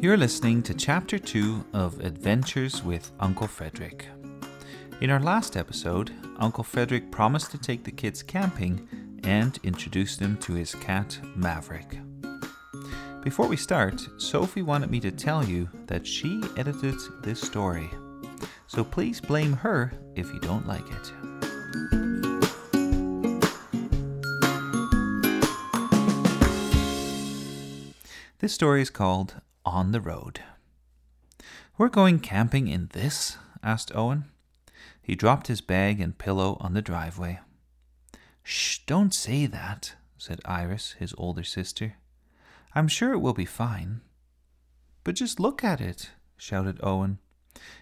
You're listening to Chapter 2 of Adventures with Uncle Frederick. In our last episode, Uncle Frederick promised to take the kids camping and introduce them to his cat, Maverick. Before we start, Sophie wanted me to tell you that she edited this story. So please blame her if you don't like it. This story is called On the Road. We're going camping in this? asked Owen. He dropped his bag and pillow on the driveway. Shh, don't say that, said Iris, his older sister. I'm sure it will be fine. But just look at it, shouted Owen.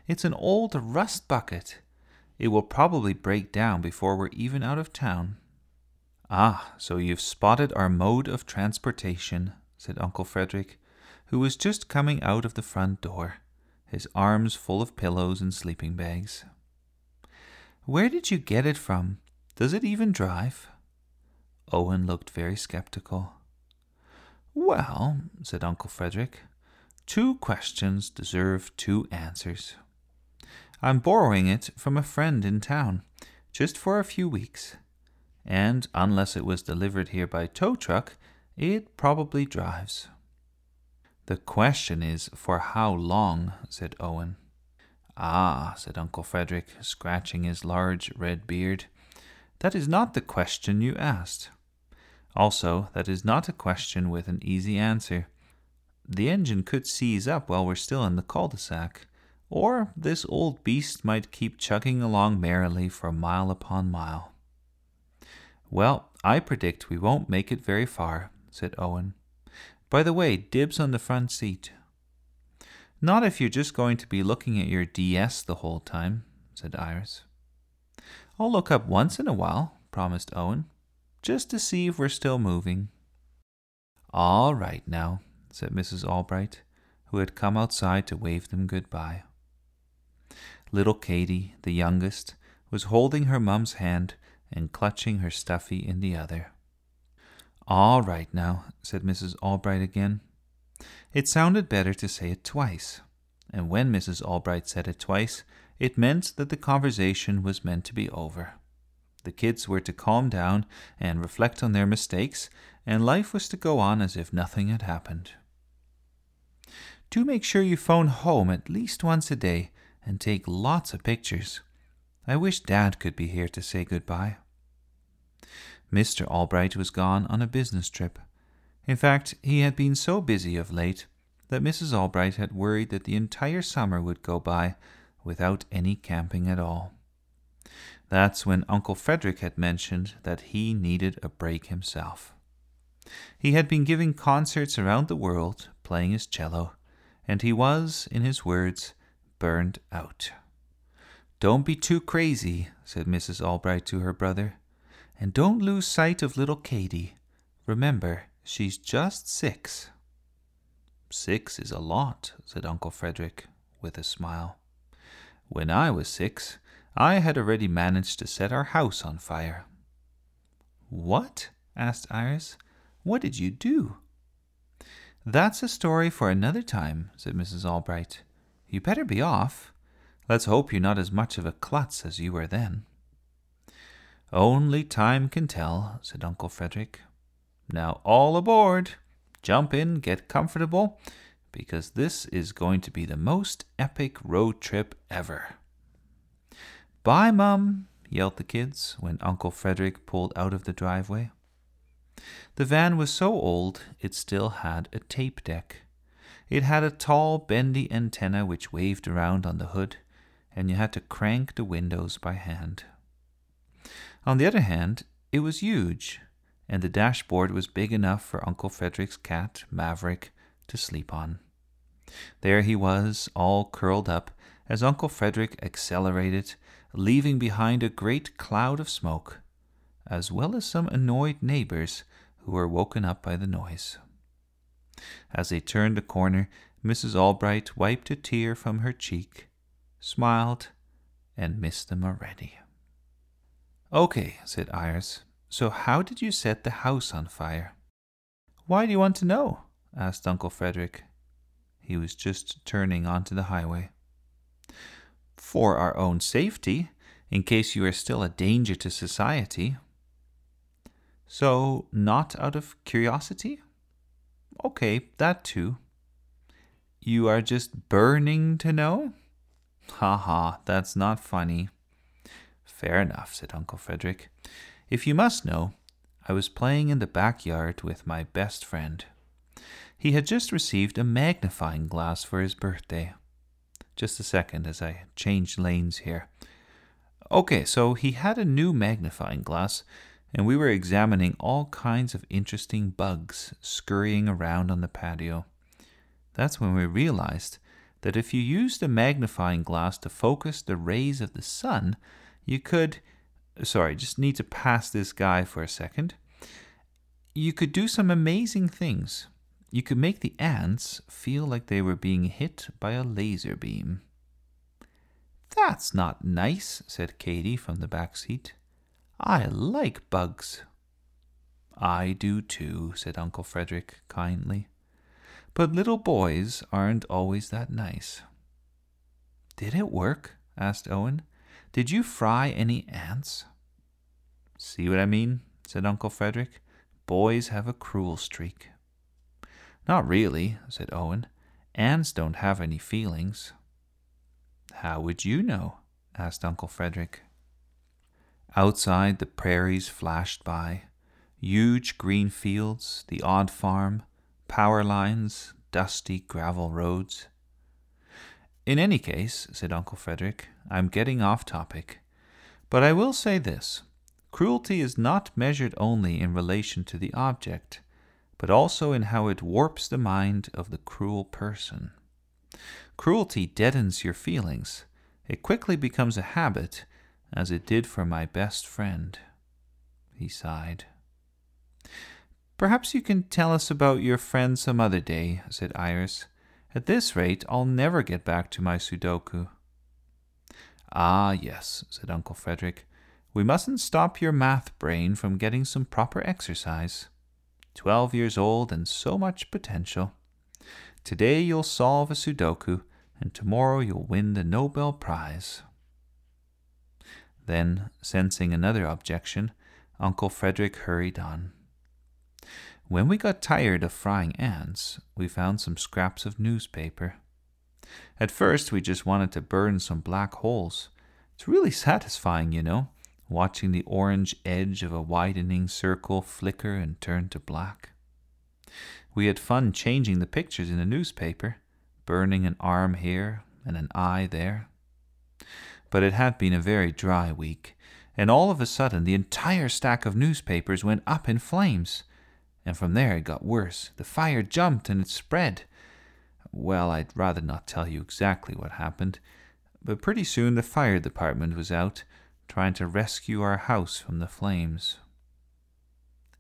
It's an old rust bucket. It will probably break down before we're even out of town. Ah, so you've spotted our mode of transportation, said Uncle Frederick, who was just coming out of the front door, his arms full of pillows and sleeping bags. Where did you get it from? Does it even drive? Owen looked very skeptical. Well, said Uncle Frederick, two questions deserve two answers. I'm borrowing it from a friend in town, just for a few weeks, and unless it was delivered here by tow truck, it probably drives. The question is for how long, said Owen. Ah, said Uncle Frederick, scratching his large red beard. That is not the question you asked. Also, that is not a question with an easy answer. The engine could seize up while we're still in the cul de sac, or this old beast might keep chugging along merrily for mile upon mile. Well, I predict we won't make it very far, said Owen. By the way, dibs on the front seat. Not if you're just going to be looking at your DS the whole time, said Iris. I'll look up once in a while, promised Owen, just to see if we're still moving. All right now, said Mrs. Albright, who had come outside to wave them goodbye. Little Katy, the youngest, was holding her mum's hand and clutching her stuffy in the other. All right now, said Mrs. Albright again. It sounded better to say it twice, and when Mrs. Albright said it twice, it meant that the conversation was meant to be over. The kids were to calm down and reflect on their mistakes, and life was to go on as if nothing had happened. Do make sure you phone home at least once a day and take lots of pictures. I wish Dad could be here to say goodbye. Mr. Albright was gone on a business trip. In fact, he had been so busy of late that Mrs. Albright had worried that the entire summer would go by without any camping at all. That's when Uncle Frederick had mentioned that he needed a break himself. He had been giving concerts around the world, playing his cello, and he was, in his words, burned out. Don't be too crazy, said Mrs. Albright to her brother. And don't lose sight of little Katy. Remember, she's just six. Six is a lot, said Uncle Frederick, with a smile. When I was six, I had already managed to set our house on fire. What? asked Iris. What did you do? That's a story for another time, said Mrs. Albright. You better be off. Let's hope you're not as much of a klutz as you were then. Only time can tell, said Uncle Frederick. Now all aboard! Jump in, get comfortable, because this is going to be the most epic road trip ever. Bye, Mum, yelled the kids when Uncle Frederick pulled out of the driveway. The van was so old it still had a tape deck. It had a tall, bendy antenna which waved around on the hood, and you had to crank the windows by hand. On the other hand, it was huge, and the dashboard was big enough for Uncle Frederick's cat, Maverick, to sleep on. There he was, all curled up, as Uncle Frederick accelerated, leaving behind a great cloud of smoke, as well as some annoyed neighbors who were woken up by the noise. As they turned the corner, Mrs. Albright wiped a tear from her cheek, smiled, and missed them already. Okay, said Iris. So how did you set the house on fire? Why do you want to know? asked Uncle Frederick. He was just turning onto the highway. For our own safety, in case you are still a danger to society. So, not out of curiosity? Okay, that too. You are just burning to know? Ha ha, that's not funny. Fair enough, said Uncle Frederick. If you must know, I was playing in the backyard with my best friend. He had just received a magnifying glass for his birthday. Just a second as I change lanes here. Okay, so he had a new magnifying glass, and we were examining all kinds of interesting bugs scurrying around on the patio. That's when we realized that if you used a magnifying glass to focus the rays of the sun, you could. Sorry, just need to pass this guy for a second. You could do some amazing things. You could make the ants feel like they were being hit by a laser beam. That's not nice, said Katy from the back seat. I like bugs. I do too, said Uncle Frederick kindly. But little boys aren't always that nice. Did it work? asked Owen. Did you fry any ants? See what I mean? said Uncle Frederick. Boys have a cruel streak. Not really, said Owen. Ants don't have any feelings. How would you know? asked Uncle Frederick. Outside, the prairies flashed by huge green fields, the odd farm, power lines, dusty gravel roads. In any case, said Uncle Frederick, I'm getting off topic. But I will say this cruelty is not measured only in relation to the object, but also in how it warps the mind of the cruel person. Cruelty deadens your feelings. It quickly becomes a habit, as it did for my best friend. He sighed. Perhaps you can tell us about your friend some other day, said Iris. At this rate, I'll never get back to my Sudoku. Ah, yes, said Uncle Frederick. We mustn't stop your math brain from getting some proper exercise. Twelve years old and so much potential. Today you'll solve a Sudoku, and tomorrow you'll win the Nobel Prize. Then, sensing another objection, Uncle Frederick hurried on. When we got tired of frying ants, we found some scraps of newspaper. At first, we just wanted to burn some black holes. It's really satisfying, you know, watching the orange edge of a widening circle flicker and turn to black. We had fun changing the pictures in the newspaper, burning an arm here and an eye there. But it had been a very dry week, and all of a sudden the entire stack of newspapers went up in flames and from there it got worse. The fire jumped and it spread. Well, I'd rather not tell you exactly what happened, but pretty soon the fire department was out, trying to rescue our house from the flames.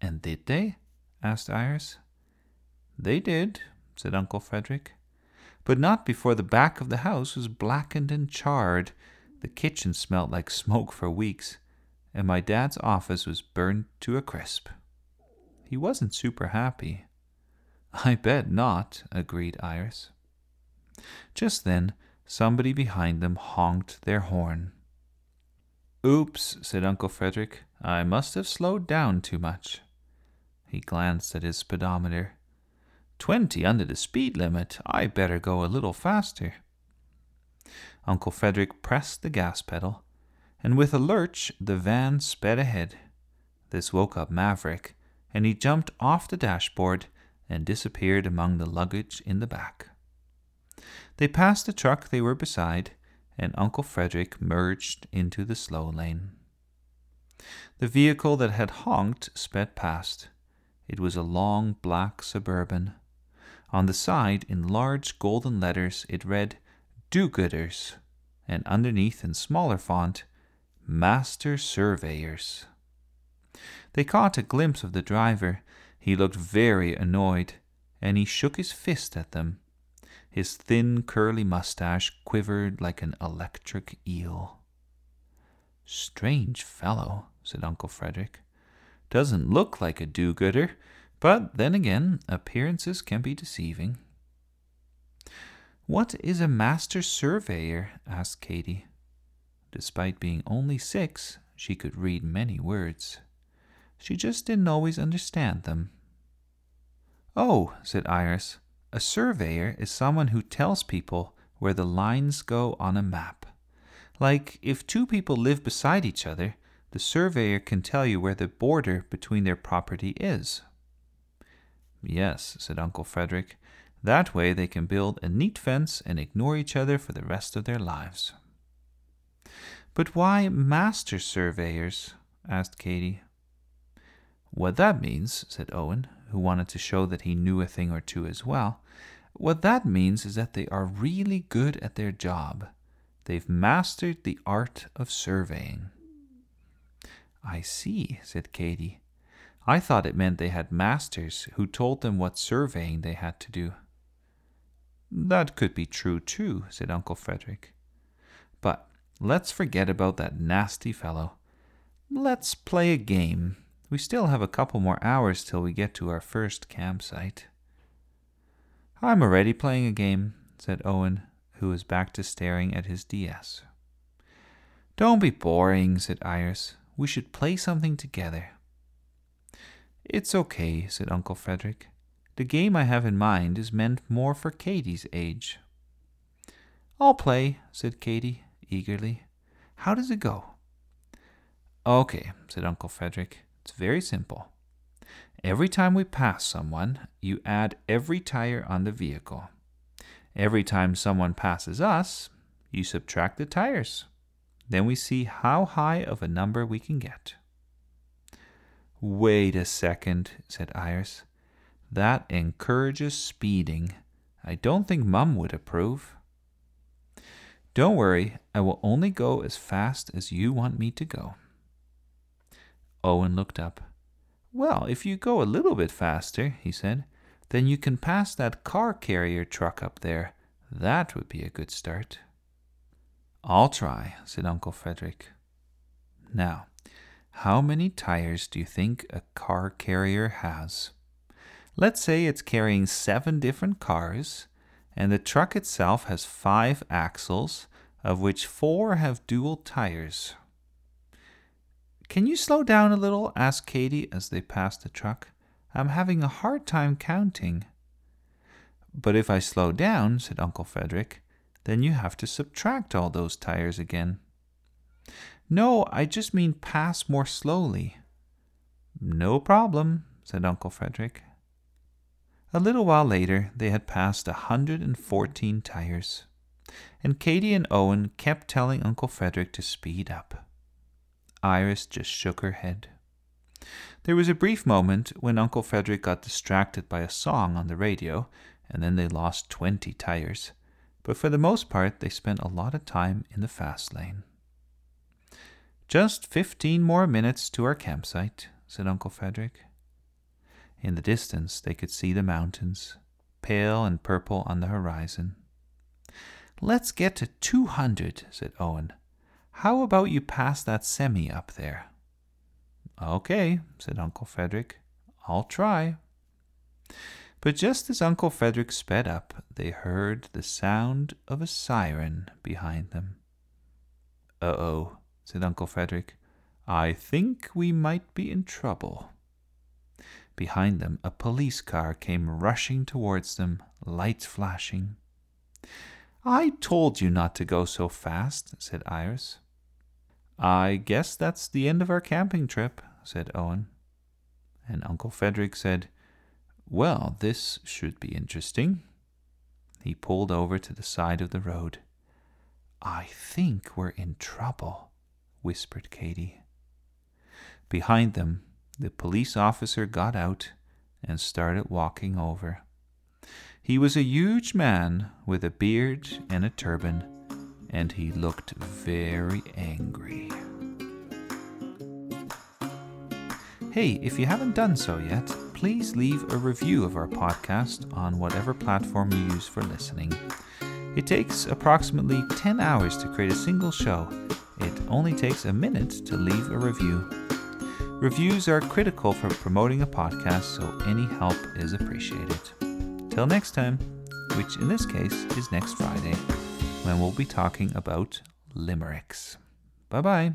And did they? asked Iris. They did, said Uncle Frederick, but not before the back of the house was blackened and charred. The kitchen smelt like smoke for weeks, and my dad's office was burned to a crisp. He wasn't super happy. I bet not, agreed Iris. Just then, somebody behind them honked their horn. Oops, said Uncle Frederick. I must have slowed down too much. He glanced at his speedometer. Twenty under the speed limit. I better go a little faster. Uncle Frederick pressed the gas pedal, and with a lurch the van sped ahead. This woke up Maverick, and he jumped off the dashboard and disappeared among the luggage in the back. They passed the truck they were beside, and Uncle Frederick merged into the slow lane. The vehicle that had honked sped past. It was a long black suburban. On the side, in large golden letters, it read Do Gooders, and underneath, in smaller font, Master Surveyors. They caught a glimpse of the driver. He looked very annoyed, and he shook his fist at them. His thin, curly mustache quivered like an electric eel. Strange fellow, said Uncle Frederick. Doesn't look like a do gooder, but then again, appearances can be deceiving. What is a master surveyor? asked Katy. Despite being only six, she could read many words. She just didn't always understand them. Oh, said Iris, a surveyor is someone who tells people where the lines go on a map. Like if two people live beside each other, the surveyor can tell you where the border between their property is. Yes, said Uncle Frederick. That way they can build a neat fence and ignore each other for the rest of their lives. But why master surveyors? asked Katy. What that means, said Owen, who wanted to show that he knew a thing or two as well, what that means is that they are really good at their job. They've mastered the art of surveying. I see, said Katy. I thought it meant they had masters who told them what surveying they had to do. That could be true too, said Uncle Frederick. But let's forget about that nasty fellow. Let's play a game. We still have a couple more hours till we get to our first campsite. I'm already playing a game, said Owen, who was back to staring at his DS. Don't be boring, said Iris. We should play something together. It's okay, said Uncle Frederick. The game I have in mind is meant more for Katy's age. I'll play, said Katy eagerly. How does it go? Okay, said Uncle Frederick. It's very simple. Every time we pass someone, you add every tire on the vehicle. Every time someone passes us, you subtract the tires. Then we see how high of a number we can get. Wait a second, said Iris. That encourages speeding. I don't think Mum would approve. Don't worry, I will only go as fast as you want me to go. Owen looked up. Well, if you go a little bit faster, he said, then you can pass that car carrier truck up there. That would be a good start. I'll try, said Uncle Frederick. Now, how many tires do you think a car carrier has? Let's say it's carrying seven different cars, and the truck itself has five axles, of which four have dual tires. Can you slow down a little? asked Katy as they passed the truck. I'm having a hard time counting. But if I slow down, said Uncle Frederick, then you have to subtract all those tires again. No, I just mean pass more slowly. No problem, said Uncle Frederick. A little while later, they had passed a hundred and fourteen tires, and Katy and Owen kept telling Uncle Frederick to speed up. Iris just shook her head. There was a brief moment when Uncle Frederick got distracted by a song on the radio, and then they lost twenty tires. But for the most part, they spent a lot of time in the fast lane. Just fifteen more minutes to our campsite, said Uncle Frederick. In the distance, they could see the mountains, pale and purple on the horizon. Let's get to two hundred, said Owen. How about you pass that semi up there? Okay, said Uncle Frederick. I'll try. But just as Uncle Frederick sped up, they heard the sound of a siren behind them. Uh oh, said Uncle Frederick. I think we might be in trouble. Behind them, a police car came rushing towards them, lights flashing. I told you not to go so fast, said Iris. I guess that's the end of our camping trip, said Owen. And Uncle Frederick said, Well, this should be interesting. He pulled over to the side of the road. I think we're in trouble, whispered Katy. Behind them, the police officer got out and started walking over. He was a huge man with a beard and a turban and he looked very angry. Hey, if you haven't done so yet, please leave a review of our podcast on whatever platform you use for listening. It takes approximately 10 hours to create a single show. It only takes a minute to leave a review. Reviews are critical for promoting a podcast, so any help is appreciated. Till next time, which in this case is next Friday, when we'll be talking about limericks. Bye bye.